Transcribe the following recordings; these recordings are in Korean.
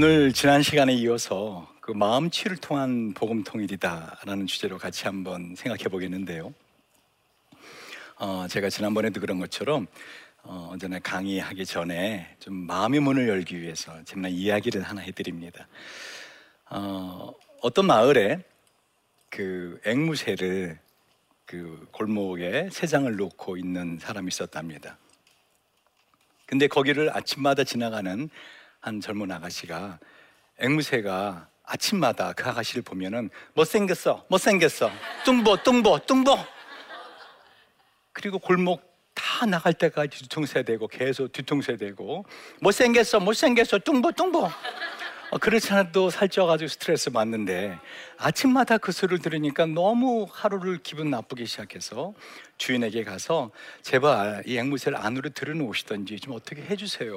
오늘 지난 시간에 이어서 그 마음 치유를 통한 복음 통일이다라는 주제로 같이 한번 생각해 보겠는데요. 어, 제가 지난번에도 그런 것처럼 어, 언제나 강의하기 전에 좀 마음의 문을 열기 위해서 제가 이야기를 하나 해드립니다. 어, 어떤 마을에 그 앵무새를 그 골목에 새 장을 놓고 있는 사람이 있었답니다. 근데 거기를 아침마다 지나가는 한 젊은 아가씨가 앵무새가 아침마다 그 아가씨를 보면은 못생겼어, 못생겼어, 뚱보, 뚱보, 뚱보. 그리고 골목 다 나갈 때까지 뒤통수대고 계속 뒤통수대고 못생겼어, 못생겼어, 뚱보, 뚱보. 어, 그렇지 않아도 살쪄가지고 스트레스 받는데 아침마다 그 소리를 들으니까 너무 하루를 기분 나쁘게 시작해서 주인에게 가서 제발 이 앵무새를 안으로 들여놓으시던지 좀 어떻게 해주세요.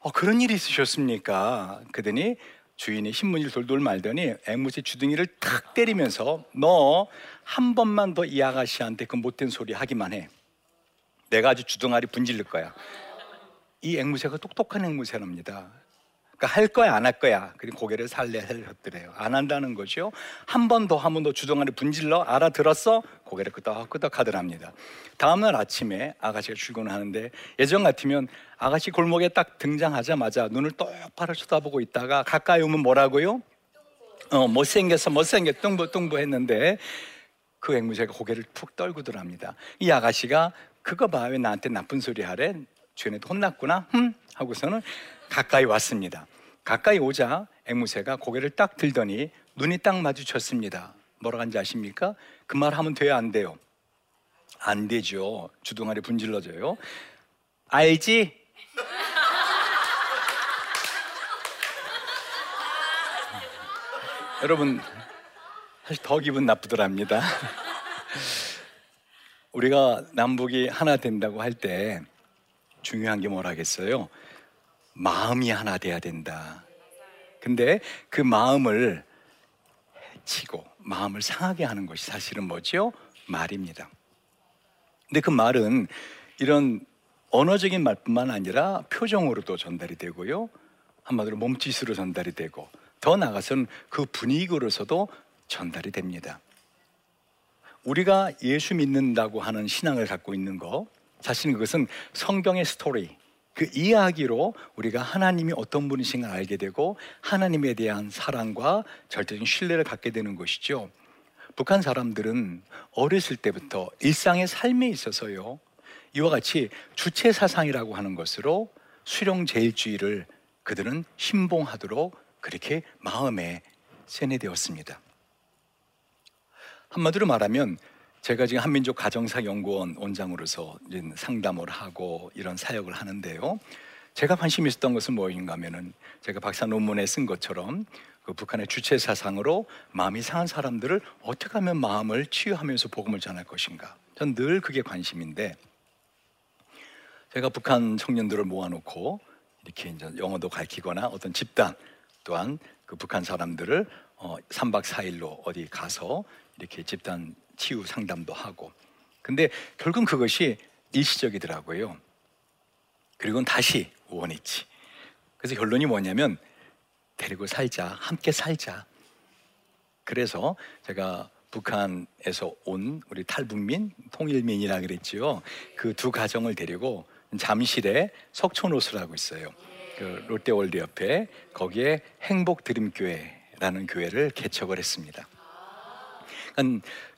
어, 그런 일이 있으셨습니까? 그더니 주인이 신문지를 돌돌 말더니 앵무새 주둥이를 탁 때리면서 너 한 번만 더 이 아가씨한테 그 못된 소리 하기만 해. 내가 아주 주둥아리 분질릴 거야. 이 앵무새가 똑똑한 앵무새랍니다. 그러니까 할 거야 안 할 거야. 그리고 고개를 살려했더래요. 안 한다는 거죠. 한 번 더 하면 더 주둥아리 분질러 알아들었어? 고개를 끄덕끄덕 하더랍니다. 다음날 아침에 아가씨가 출근을 하는데 예전 같으면 아가씨 골목에 딱 등장하자마자 눈을 똑바로 쳐다보고 있다가 가까이 오면 뭐라고요? 어, 못생겼어, 못생겼, 뚱부, 뚱부 했는데 그 앵무새가 고개를 푹 떨구더랍니다. 이 아가씨가 그거 봐, 왜 나한테 나쁜 소리 하래? 주인한테 혼났구나? 흠? 하고서는 가까이 왔습니다. 가까이 오자 앵무새가 고개를 딱 들더니 눈이 딱 마주쳤습니다. 뭐라고 한지 아십니까? 그 말 하면 돼요, 안 돼요? 안 되죠. 주둥아리 분질러져요. 알지? 여러분, 사실 더 기분 나쁘더랍니다. 우리가 남북이 하나 된다고 할 때 중요한 게 뭐라겠어요? 마음이 하나 돼야 된다. 근데 그 마음을 해치고 마음을 상하게 하는 것이 사실은 뭐죠? 말입니다. 근데 그 말은 이런 언어적인 말뿐만 아니라 표정으로도 전달이 되고요. 한마디로 몸짓으로 전달이 되고 더 나아가서는 그 분위기로서도 전달이 됩니다. 우리가 예수 믿는다고 하는 신앙을 갖고 있는 거 사실 그것은 성경의 스토리 그 이야기로 우리가 하나님이 어떤 분이신가 알게 되고 하나님에 대한 사랑과 절대적인 신뢰를 갖게 되는 것이죠. 북한 사람들은 어렸을 때부터 일상의 삶에 있어서요. 이와 같이 주체 사상이라고 하는 것으로 수령 제일주의를 그들은 신봉하도록 그렇게 마음에 세뇌되었습니다. 한마디로 말하면 제가 지금 한민족 가정사 연구원 원장으로서 상담을 하고 이런 사역을 하는데요. 제가 관심 있었던 것은 무엇인가 하면은 제가 박사 논문에 쓴 것처럼 그 북한의 주체 사상으로 마음이 상한 사람들을 어떻게 하면 마음을 치유하면서 복음을 전할 것인가. 전 늘 그게 관심인데 제가 북한 청년들을 모아놓고 이렇게 이제 영어도 가르치거나 어떤 집단 또한 그 북한 사람들을 어 3박 4일로 어디 가서 이렇게 집단 치유 상담도 하고. 근데 결국 그것이 일시적이더라고요. 그리고 다시 원했지. 그래서 결론이 뭐냐면 데리고 살자, 함께 살자. 그래서 제가 북한에서 온 우리 탈북민, 통일민이라 그랬지요. 그 두 가정을 데리고 잠실에 석촌호수라고 있어요. 그 롯데월드 옆에 거기에 행복 드림교회라는 교회를 개척을 했습니다.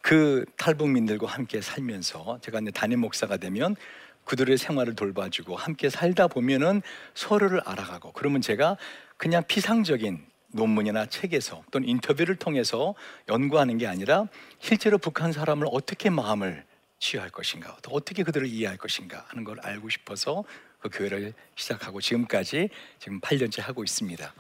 그 탈북민들과 함께 살면서 제가 이제 담임 목사가 되면 그들의 생활을 돌봐주고 함께 살다 보면은 서로를 알아가고 그러면 제가 그냥 피상적인 논문이나 책에서 또는 인터뷰를 통해서 연구하는 게 아니라 실제로 북한 사람을 어떻게 마음을 치유할 것인가, 어떻게 그들을 이해할 것인가 하는 걸 알고 싶어서 그 교회를 시작하고 지금까지 지금 8년째 하고 있습니다.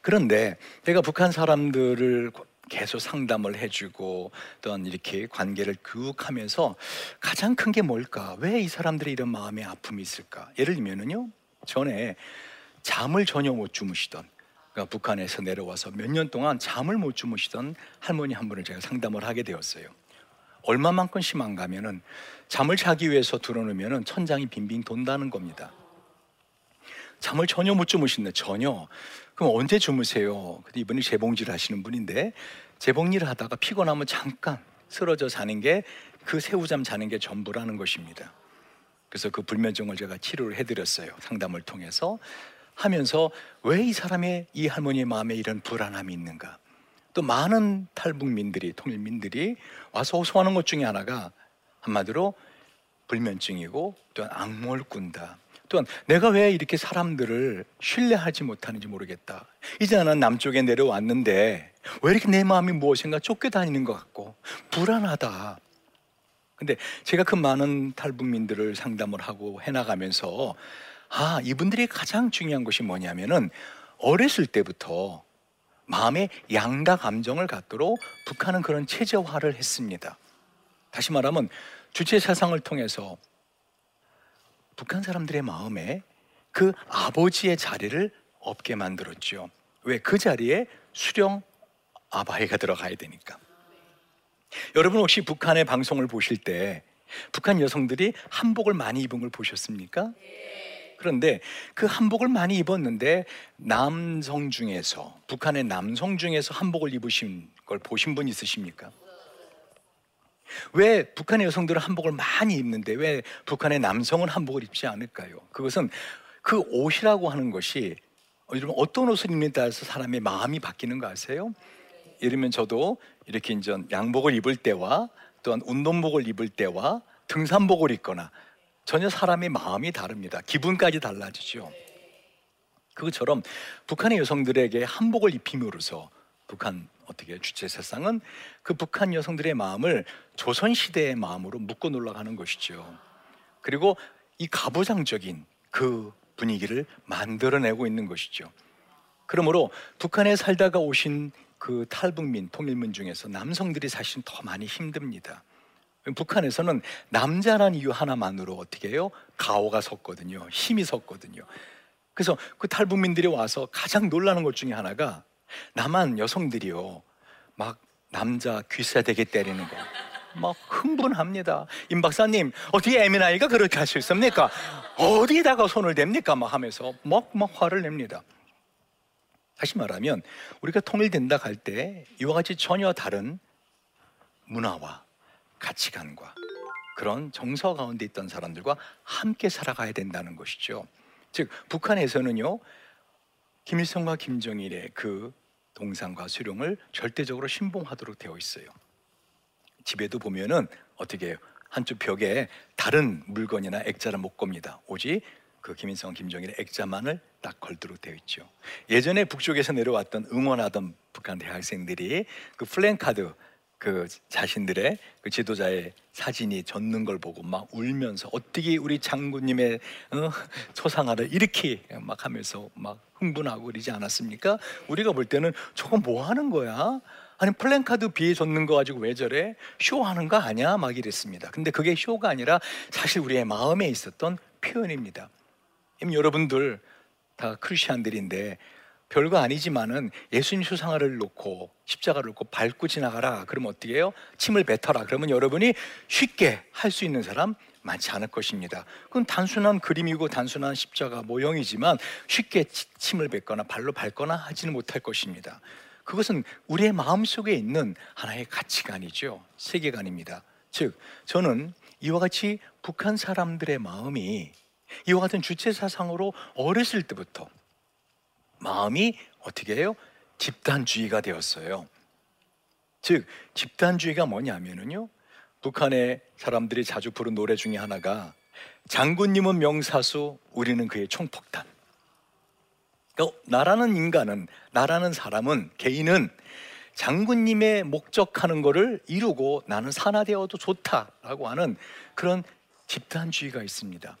그런데 내가 북한 사람들을 계속 상담을 해주고 또는 이렇게 관계를 교육하면서 가장 큰 게 뭘까? 왜 이 사람들이 이런 마음의 아픔이 있을까? 예를 들면은요, 전에 잠을 전혀 못 주무시던 그러니까 북한에서 내려와서 몇 년 동안 잠을 못 주무시던 할머니 한 분을 제가 상담을 하게 되었어요. 얼마만큼 심한가 하면은 잠을 자기 위해서 들어놓으면은 천장이 빙빙 돈다는 겁니다. 잠을 전혀 못 주무시네 전혀. 그럼 언제 주무세요? 근데 이분이 재봉질 하시는 분인데 재봉일을 하다가 피곤하면 잠깐 쓰러져 자는 게 그 새우잠 자는 게 전부라는 것입니다. 그래서 그 불면증을 제가 치료를 해드렸어요. 상담을 통해서 하면서 왜 이 사람의 이 할머니의 마음에 이런 불안함이 있는가? 또 많은 탈북민들이 통일민들이 와서 호소하는 것 중에 하나가 한마디로 불면증이고 또한 악몽을 꾼다. 또한 내가 왜 이렇게 사람들을 신뢰하지 못하는지 모르겠다. 이제 나는 남쪽에 내려왔는데 왜 이렇게 내 마음이 무엇인가 쫓겨다니는 것 같고 불안하다. 근데 제가 그 많은 탈북민들을 상담을 하고 해나가면서 아, 이분들이 가장 중요한 것이 뭐냐면은 어렸을 때부터 마음에 양가 감정을 갖도록 북한은 그런 체제화를 했습니다. 다시 말하면 주체 사상을 통해서 북한 사람들의 마음에 그 아버지의 자리를 없게 만들었죠. 왜? 그 자리에 수령 아바이가 들어가야 되니까. 여러분 혹시 북한의 방송을 보실 때 북한 여성들이 한복을 많이 입은 걸 보셨습니까? 그런데 그 한복을 많이 입었는데 남성 중에서 북한의 남성 중에서 한복을 입으신 걸 보신 분 있으십니까? 왜 북한의 여성들은 한복을 많이 입는데 왜 북한의 남성은 한복을 입지 않을까요? 그것은 그 옷이라고 하는 것이 여러분 어떤 옷을 입는 따라서 사람의 마음이 바뀌는 거 아세요? 예를 들면 저도 이렇게 이제 양복을 입을 때와 또한 운동복을 입을 때와 등산복을 입거나 전혀 사람의 마음이 다릅니다. 기분까지 달라지죠. 그것처럼 북한의 여성들에게 한복을 입힘으로써 북한 어떻게 주체 세상은 그 북한 여성들의 마음을 조선 시대의 마음으로 묶어 놀라가는 것이죠. 그리고 이 가부장적인 그 분위기를 만들어내고 있는 것이죠. 그러므로 북한에 살다가 오신 그 탈북민 통일민 중에서 남성들이 사실 더 많이 힘듭니다. 북한에서는 남자란 이유 하나만으로 어떻게 해요? 가오가 섰거든요. 힘이 섰거든요. 그래서 그 탈북민들이 와서 가장 놀라는 것 중에 하나가 남한 여성들이요. 막 남자 귀싸대게 때리는 거. 막 흥분합니다. 임 박사님, 어떻게 에미나이가 그렇게 할 수 있습니까? 어디다가 손을 댑니까? 막 하면서 막, 막 화를 냅니다. 다시 말하면, 우리가 통일된다 할때 이와 같이 전혀 다른 문화와 가치관과 그런 정서 가운데 있던 사람들과 함께 살아가야 된다는 것이죠. 즉, 북한에서는요, 김일성과 김정일의 그 동상과 수령을 절대적으로 신봉하도록 되어 있어요. 집에도 보면은 어떻게 해요? 한쪽 벽에 다른 물건이나 액자를 못 겁니다. 오직 그 김일성, 김정일의 액자만을 딱 걸도록 되어 있죠. 예전에 북쪽에서 내려왔던 응원하던 북한 대학생들이 그 플랜카드 그 자신들의 그 지도자의 사진이 젖는 걸 보고 막 울면서 어떻게 우리 장군님의 어, 초상화를 이렇게 막 하면서 막 흥분하고 그러지 않았습니까? 우리가 볼 때는 저건 뭐 하는 거야? 아니 플랜카드 비에 젖는 거 가지고 왜 저래? 쇼하는 거 아니야? 막 이랬습니다. 근데 그게 쇼가 아니라 사실 우리의 마음에 있었던 표현입니다. 여러분들 다 크리스천들인데 별거 아니지만은 예수님 수상화를 놓고 십자가를 놓고 밟고 지나가라. 그러면 어떻게 해요? 침을 뱉어라. 그러면 여러분이 쉽게 할 수 있는 사람 많지 않을 것입니다. 그건 단순한 그림이고 단순한 십자가 모형이지만 쉽게 침을 뱉거나 발로 밟거나 하지는 못할 것입니다. 그것은 우리의 마음 속에 있는 하나의 가치관이죠. 세계관입니다. 즉, 저는 이와 같이 북한 사람들의 마음이 이와 같은 주체 사상으로 어렸을 때부터 마음이 어떻게 해요? 집단주의가 되었어요. 즉, 집단주의가 뭐냐면요. 북한의 사람들이 자주 부른 노래 중에 하나가 장군님은 명사수, 우리는 그의 총폭탄. 그러니까 나라는 인간은, 나라는 사람은, 개인은 장군님의 목적하는 것을 이루고 나는 산화되어도 좋다라고 하는 그런 집단주의가 있습니다.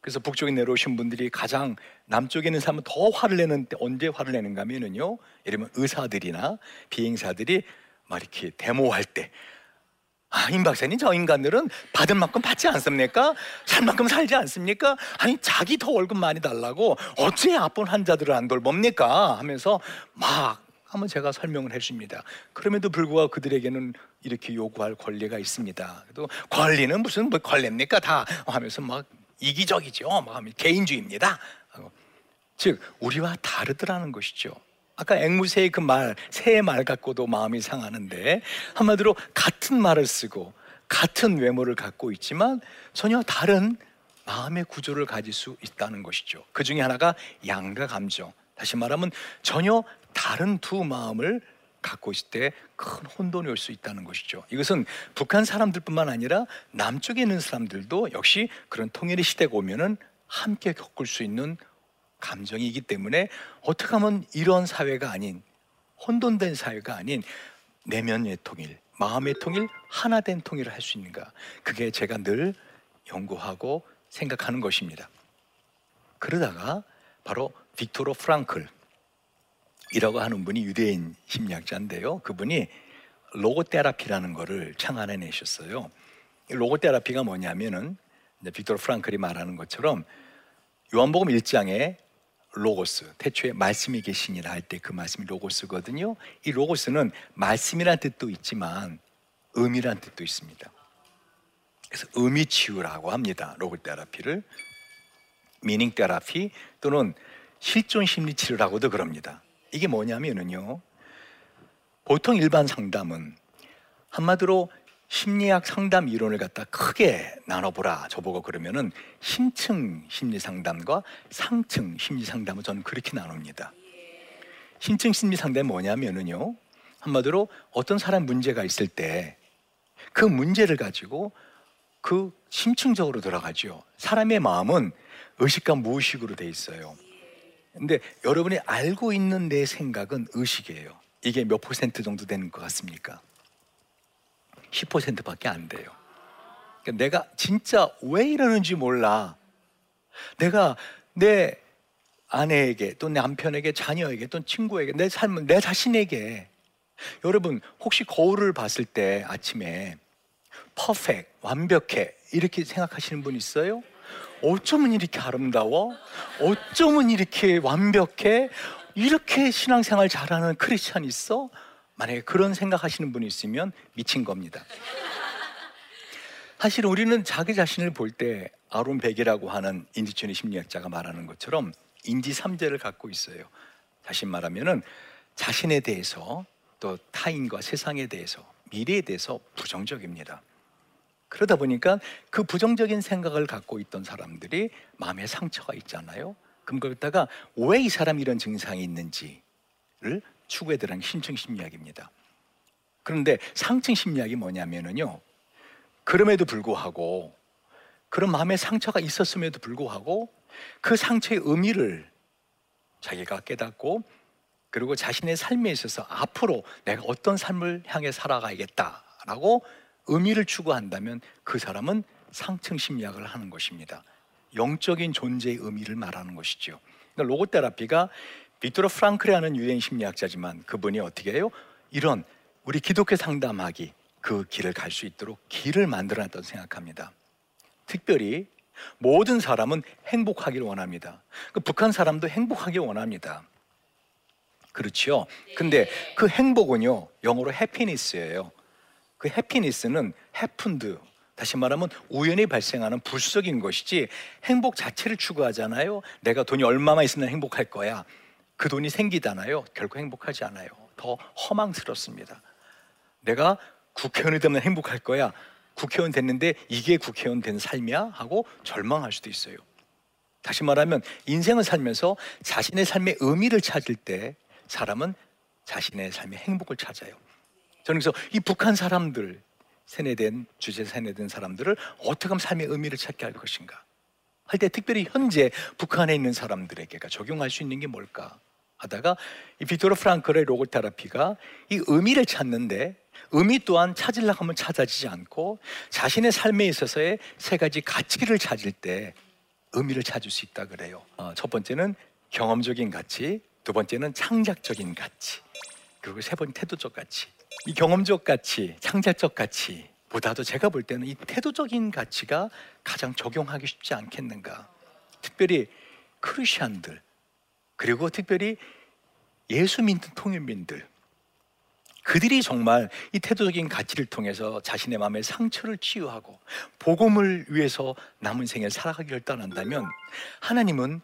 그래서 북쪽에 내려오신 분들이 가장 남쪽에 있는 사람은 더 화를 내는데 언제 화를 내는가 하면은요. 예를 들면 의사들이나 비행사들이 막 이렇게 데모할 때 아, 임 박사님, 저 인간들은 받은 만큼 받지 않습니까? 살 만큼 살지 않습니까? 아니, 자기 더 월급 많이 달라고 어찌 아픈 환자들을 안 돌봅니까? 하면서 막 한번 제가 설명을 해줍니다. 그럼에도 불구하고 그들에게는 이렇게 요구할 권리가 있습니다. 또 권리는 무슨 뭐 권리입니까? 다 하면서 막 이기적이죠. 막 개인주의입니다. 즉 우리와 다르더라는 것이죠. 아까 앵무새의 그 말, 새의 말 갖고도 마음이 상하는데 한마디로 같은 말을 쓰고 같은 외모를 갖고 있지만 전혀 다른 마음의 구조를 가질 수 있다는 것이죠. 그 중에 하나가 양가 감정. 다시 말하면 전혀 다른 두 마음을 갖고 있을 때 큰 혼돈이 올 수 있다는 것이죠. 이것은 북한 사람들뿐만 아니라 남쪽에 있는 사람들도 역시 그런 통일의 시대가 오면은 함께 겪을 수 있는 감정이기 때문에 어떻게 하면 이런 사회가 아닌 혼돈된 사회가 아닌 내면의 통일, 마음의 통일, 하나된 통일을 할 수 있는가? 그게 제가 늘 연구하고 생각하는 것입니다. 그러다가 바로 빅토르 프랑클 이라고 하는 분이 유대인 심리학자인데요. 그분이 로고테라피라는 거를 창안해 내셨어요. 로고테라피가 뭐냐면은 빅토르 프랑클이 말하는 것처럼 요한복음 1장에 로고스, 태초에 말씀이 계시니라 할 때 그 말씀이 로고스거든요. 이 로고스는 말씀이란 뜻도 있지만 의미란 뜻도 있습니다. 그래서 의미 치유라고 합니다. 로고 테라피를 미닝 테라피 또는 실존 심리 치료라고도 그럽니다. 이게 뭐냐면은요. 보통 일반 상담은 한마디로 심리학 상담 이론을 갖다 크게 나눠보라 저보고 그러면은 심층 심리 상담과 상층 심리 상담을 저는 그렇게 나눕니다. 심층 심리 상담이 뭐냐면은요. 한마디로 어떤 사람 문제가 있을 때 그 문제를 가지고 그 심층적으로 들어가죠. 사람의 마음은 의식과 무의식으로 돼 있어요. 근데 여러분이 알고 있는 내 생각은 의식이에요. 이게 몇 퍼센트 정도 되는 것 같습니까? 10%밖에 안 돼요. 그러니까 내가 진짜 왜 이러는지 몰라. 내가 내 아내에게 또 남편에게 자녀에게 또 친구에게 내 삶은 내 자신에게 여러분 혹시 거울을 봤을 때 아침에 퍼펙 완벽해 이렇게 생각하시는 분 있어요? 어쩌면 이렇게 아름다워? 어쩌면 이렇게 완벽해? 이렇게 신앙생활 잘하는 크리스찬 있어? 만약에 그런 생각하시는 분이 있으면 미친 겁니다. 사실 우리는 자기 자신을 볼 때 아론 백이라고 하는 인지천의 심리학자가 말하는 것처럼 인지 삼재를 갖고 있어요. 다시 말하면은 자신에 대해서 또 타인과 세상에 대해서 미래에 대해서 부정적입니다. 그러다 보니까 그 부정적인 생각을 갖고 있던 사람들이 마음에 상처가 있잖아요. 그럼 거기다가 왜 이 사람이 이런 증상이 있는지를 추구해 들어간 신층 심리학입니다. 그런데 상층 심리학이 뭐냐면은요. 그럼에도 불구하고 그런 마음의 상처가 있었음에도 불구하고 그 상처의 의미를 자기가 깨닫고 그리고 자신의 삶에 있어서 앞으로 내가 어떤 삶을 향해 살아가야겠다라고 의미를 추구한다면 그 사람은 상층 심리학을 하는 것입니다. 영적인 존재의 의미를 말하는 것이죠. 그러니까 로고테라피가 비토르 프랑클이라는 유엔 심리학자지만 그분이 어떻게 해요? 이런 우리 기독교 상담하기 그 길을 갈 수 있도록 길을 만들어놨다고 생각합니다. 특별히 모든 사람은 행복하기를 원합니다. 그 북한 사람도 행복하기 원합니다. 그렇죠. 근데 그 행복은요, 영어로 해피니스예요. 그 해피니스는 해픈드 다시 말하면 우연히 발생하는 불속인 것이지 행복 자체를 추구하잖아요. 내가 돈이 얼마만 있으면 행복할 거야. 그 돈이 생기잖아요. 결코 행복하지 않아요. 더 허망스럽습니다. 내가 국회의원이 되면 행복할 거야. 국회의원 됐는데 이게 국회의원 된 삶이야? 하고 절망할 수도 있어요. 다시 말하면 인생을 살면서 자신의 삶의 의미를 찾을 때 사람은 자신의 삶의 행복을 찾아요. 저는 그래서 이 북한 사람들 세뇌된 주제 세뇌된 사람들을 어떻게 하면 삶의 의미를 찾게 할 것인가 할 때 특별히 현재 북한에 있는 사람들에게가 적용할 수 있는 게 뭘까 하다가 이 비토르 프랑클의 로고 테라피가 이 의미를 찾는데 의미 또한 찾으려고 하면 찾아지지 않고 자신의 삶에 있어서의 세 가지 가치를 찾을 때 의미를 찾을 수 있다 그래요. 어, 첫 번째는 경험적인 가치, 두 번째는 창작적인 가치, 그리고 세 번째 태도적 가치. 이 경험적 가치, 창작적 가치 보다도 제가 볼 때는 이 태도적인 가치가 가장 적용하기 쉽지 않겠는가. 특별히 크리스천들 그리고 특별히 예수 믿는 통일민들 그들이 정말 이 태도적인 가치를 통해서 자신의 마음의 상처를 치유하고 복음을 위해서 남은 생을 살아가기 결단한다면 하나님은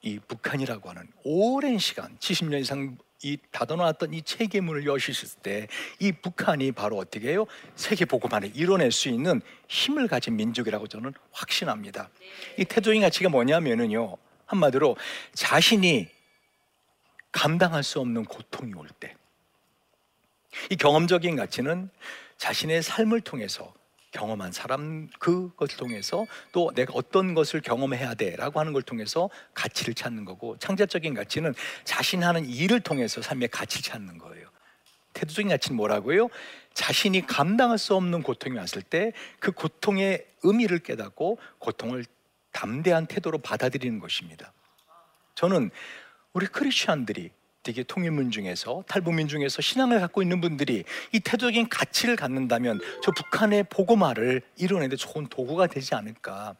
이 북한이라고 하는 오랜 시간 70년 이상 이 닫아놓았던 이 체계문을 여셨을 때 이 북한이 바로 어떻게 해요? 세계 보고만을 이뤄낼 수 있는 힘을 가진 민족이라고 저는 확신합니다. 이 태도의 가치가 뭐냐면은요 한마디로 자신이 감당할 수 없는 고통이 올 때, 이 경험적인 가치는 자신의 삶을 통해서 경험한 사람 그것을 통해서 또 내가 어떤 것을 경험해야 돼라고 하는 걸 통해서 가치를 찾는 거고 창조적인 가치는 자신 하는 일을 통해서 삶의 가치를 찾는 거예요. 태도적인 가치는 뭐라고요? 자신이 감당할 수 없는 고통이 왔을 때 그 고통의 의미를 깨닫고 고통을 담대한 태도로 받아들이는 것입니다. 저는 우리 크리스천들이 되게 통일문 중에서 탈북민 중에서 신앙을 갖고 있는 분들이 이 태도적인 가치를 갖는다면 저 북한의 보고말을 이뤄내는데 좋은 도구가 되지 않을까.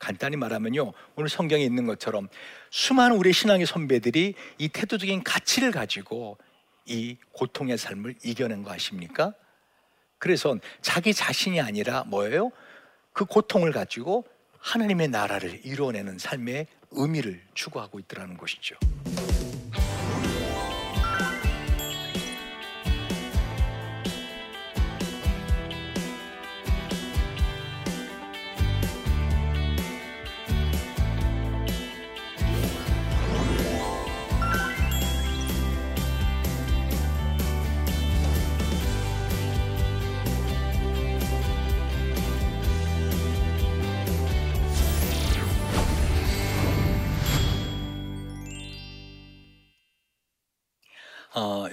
간단히 말하면요, 오늘 성경에 있는 것처럼 수많은 우리 신앙의 선배들이 이 태도적인 가치를 가지고 이 고통의 삶을 이겨낸 거 아십니까? 그래서 자기 자신이 아니라 뭐예요? 그 고통을 가지고 하나님의 나라를 이루어내는 삶의 의미를 추구하고 있더라는 것이죠.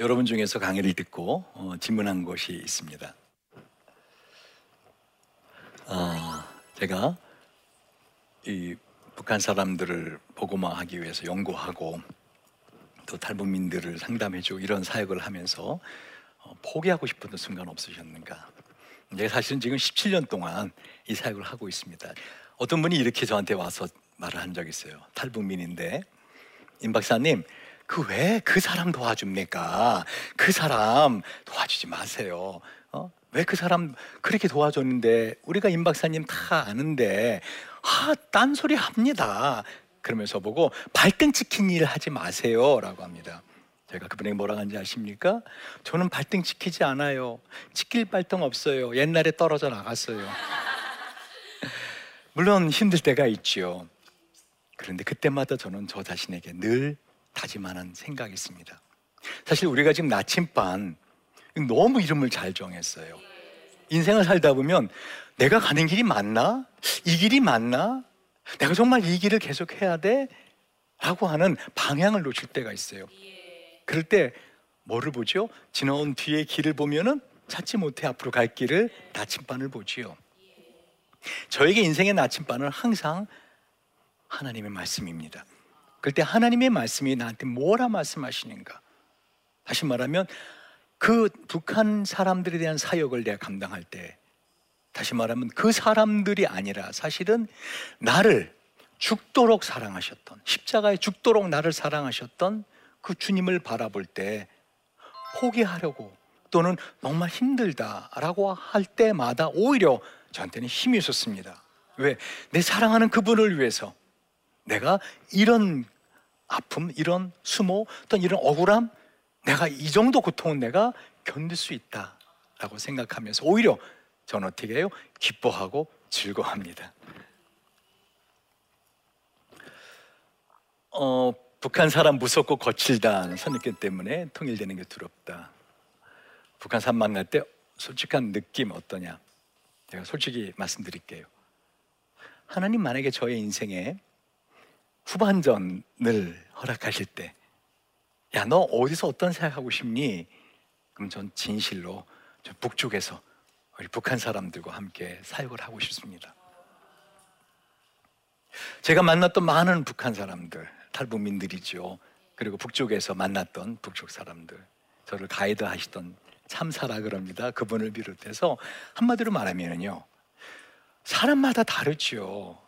여러분 중에서 강의를 듣고 어, 질문한 것이 있습니다. 어, 제가 이 북한 사람들을 보고마하기 위해서 연구하고 또 탈북민들을 상담해주고 이런 사역을 하면서 어, 포기하고 싶은 순간 없으셨는가? 제가 사실은 지금 17년 동안 이 사역을 하고 있습니다. 어떤 분이 이렇게 저한테 와서 말을 한 적이 있어요. 탈북민인데 임 박사님 그왜그 그 사람 도와줍니까? 그 사람 도와주지 마세요. 어? 왜 그 사람 그렇게 도와줬는데 우리가 임 박사님 다 아는데 아, 딴소리 합니다. 그러면서 보고 발등 찍힌 일 하지 마세요라고 합니다. 제가 그분에게 뭐라 하는지 아십니까? 저는 발등 찍히지 않아요. 찍힐 발등 없어요. 옛날에 떨어져 나갔어요. 물론 힘들 때가 있죠. 그런데 그때마다 저는 저 자신에게 늘 다짐하는 생각이 있습니다. 사실 우리가 지금 나침반 너무 이름을 잘 정했어요. 인생을 살다 보면 내가 가는 길이 맞나? 이 길이 맞나? 내가 정말 이 길을 계속 해야 돼? 라고 하는 방향을 놓칠 때가 있어요. 그럴 때 뭐를 보죠? 지나온 뒤의 길을 보면은 찾지 못해 앞으로 갈 길을 나침반을 보지요. 저에게 인생의 나침반은 항상 하나님의 말씀입니다. 그때 하나님의 말씀이 나한테 뭐라 말씀하시는가? 다시 말하면 그 북한 사람들에 대한 사역을 내가 감당할 때 다시 말하면 그 사람들이 아니라 사실은 나를 죽도록 사랑하셨던 십자가에 죽도록 나를 사랑하셨던 그 주님을 바라볼 때 포기하려고 또는 정말 힘들다라고 할 때마다 오히려 저한테는 힘이 있었습니다. 왜? 내 사랑하는 그분을 위해서 내가 이런 아픔, 이런 수모, 어떤 이런 억울함, 내가 이 정도 고통은 내가 견딜 수 있다라고 생각하면서 오히려 저는 어떻게 해요? 기뻐하고 즐거워합니다. 어, 북한 사람 무섭고 거칠다 선입견 때문에 통일되는 게 두렵다. 북한 사람 만날 때 솔직한 느낌 어떠냐? 제가 솔직히 말씀드릴게요. 하나님 만약에 저의 인생에 후반전을 허락하실 때, 야, 너 어디서 어떤 생각하고 싶니? 그럼 전 진실로 저 북쪽에서 우리 북한 사람들과 함께 사역을 하고 싶습니다. 제가 만났던 많은 북한 사람들, 탈북민들이죠. 그리고 북쪽에서 만났던 북쪽 사람들, 저를 가이드 하시던 참사라 그럽니다. 그분을 비롯해서 한마디로 말하면요. 사람마다 다르죠.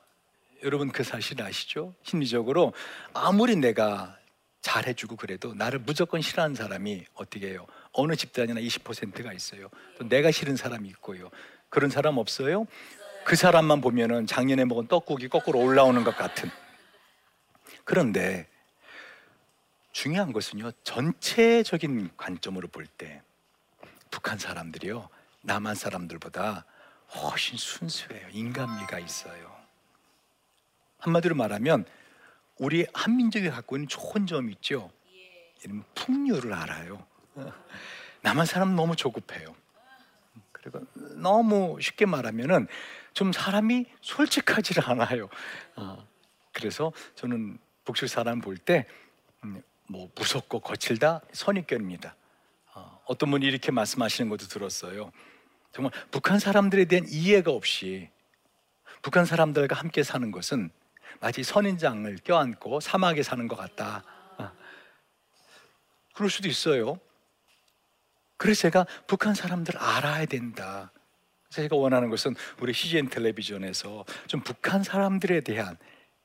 여러분 그 사실 아시죠? 심리적으로 아무리 내가 잘해주고 그래도 나를 무조건 싫어하는 사람이 어떻게 해요? 어느 집단이나 20%가 있어요. 또 내가 싫은 사람이 있고요. 그런 사람 없어요? 그 사람만 보면은 작년에 먹은 떡국이 거꾸로 올라오는 것 같은. 그런데 중요한 것은요, 전체적인 관점으로 볼 때 북한 사람들이요, 남한 사람들보다 훨씬 순수해요. 인간미가 있어요. 한마디로 말하면 우리 한민족이 갖고 있는 좋은 점이 있죠. 이런 풍류를 알아요. 남한 사람 너무 조급해요. 그리고 너무 쉽게 말하면은 좀 사람이 솔직하지를 않아요. 어, 그래서 저는 북출 사람 볼때 음, 뭐 무섭고 거칠다 선입견입니다. 어, 어떤 분이 이렇게 말씀하시는 것도 들었어요. 정말 북한 사람들에 대한 이해가 없이 북한 사람들과 함께 사는 것은 마치 선인장을 껴안고 사막에 사는 것 같다. 어. 그럴 수도 있어요. 그래서 제가 북한 사람들 알아야 된다. 제가 원하는 것은 우리 CGN 텔레비전에서 좀 북한 사람들에 대한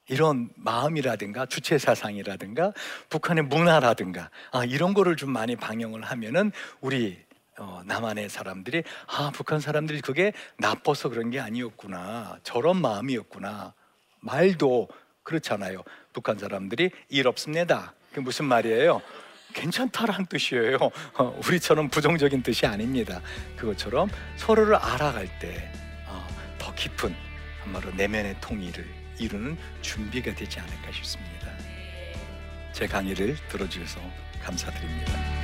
이런 마음이라든가 주체 사상이라든가 북한의 문화라든가 아, 이런 거를 좀 많이 방영을 하면은 우리 어, 남한의 사람들이 아 북한 사람들이 그게 나빠서 그런 게 아니었구나 저런 마음이었구나 말도 그렇잖아요. 북한 사람들이 일 없습니다. 그 무슨 말이에요? 괜찮다라는 뜻이에요. 어, 우리처럼 부정적인 뜻이 아닙니다. 그것처럼 서로를 알아갈 때더 어, 깊은 한마로 내면의 통일을 이루는 준비가 되지 않을까 싶습니다. 제 강의를 들어주셔서 감사드립니다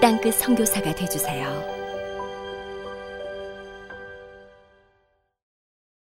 땅끝 성교사가 되주세요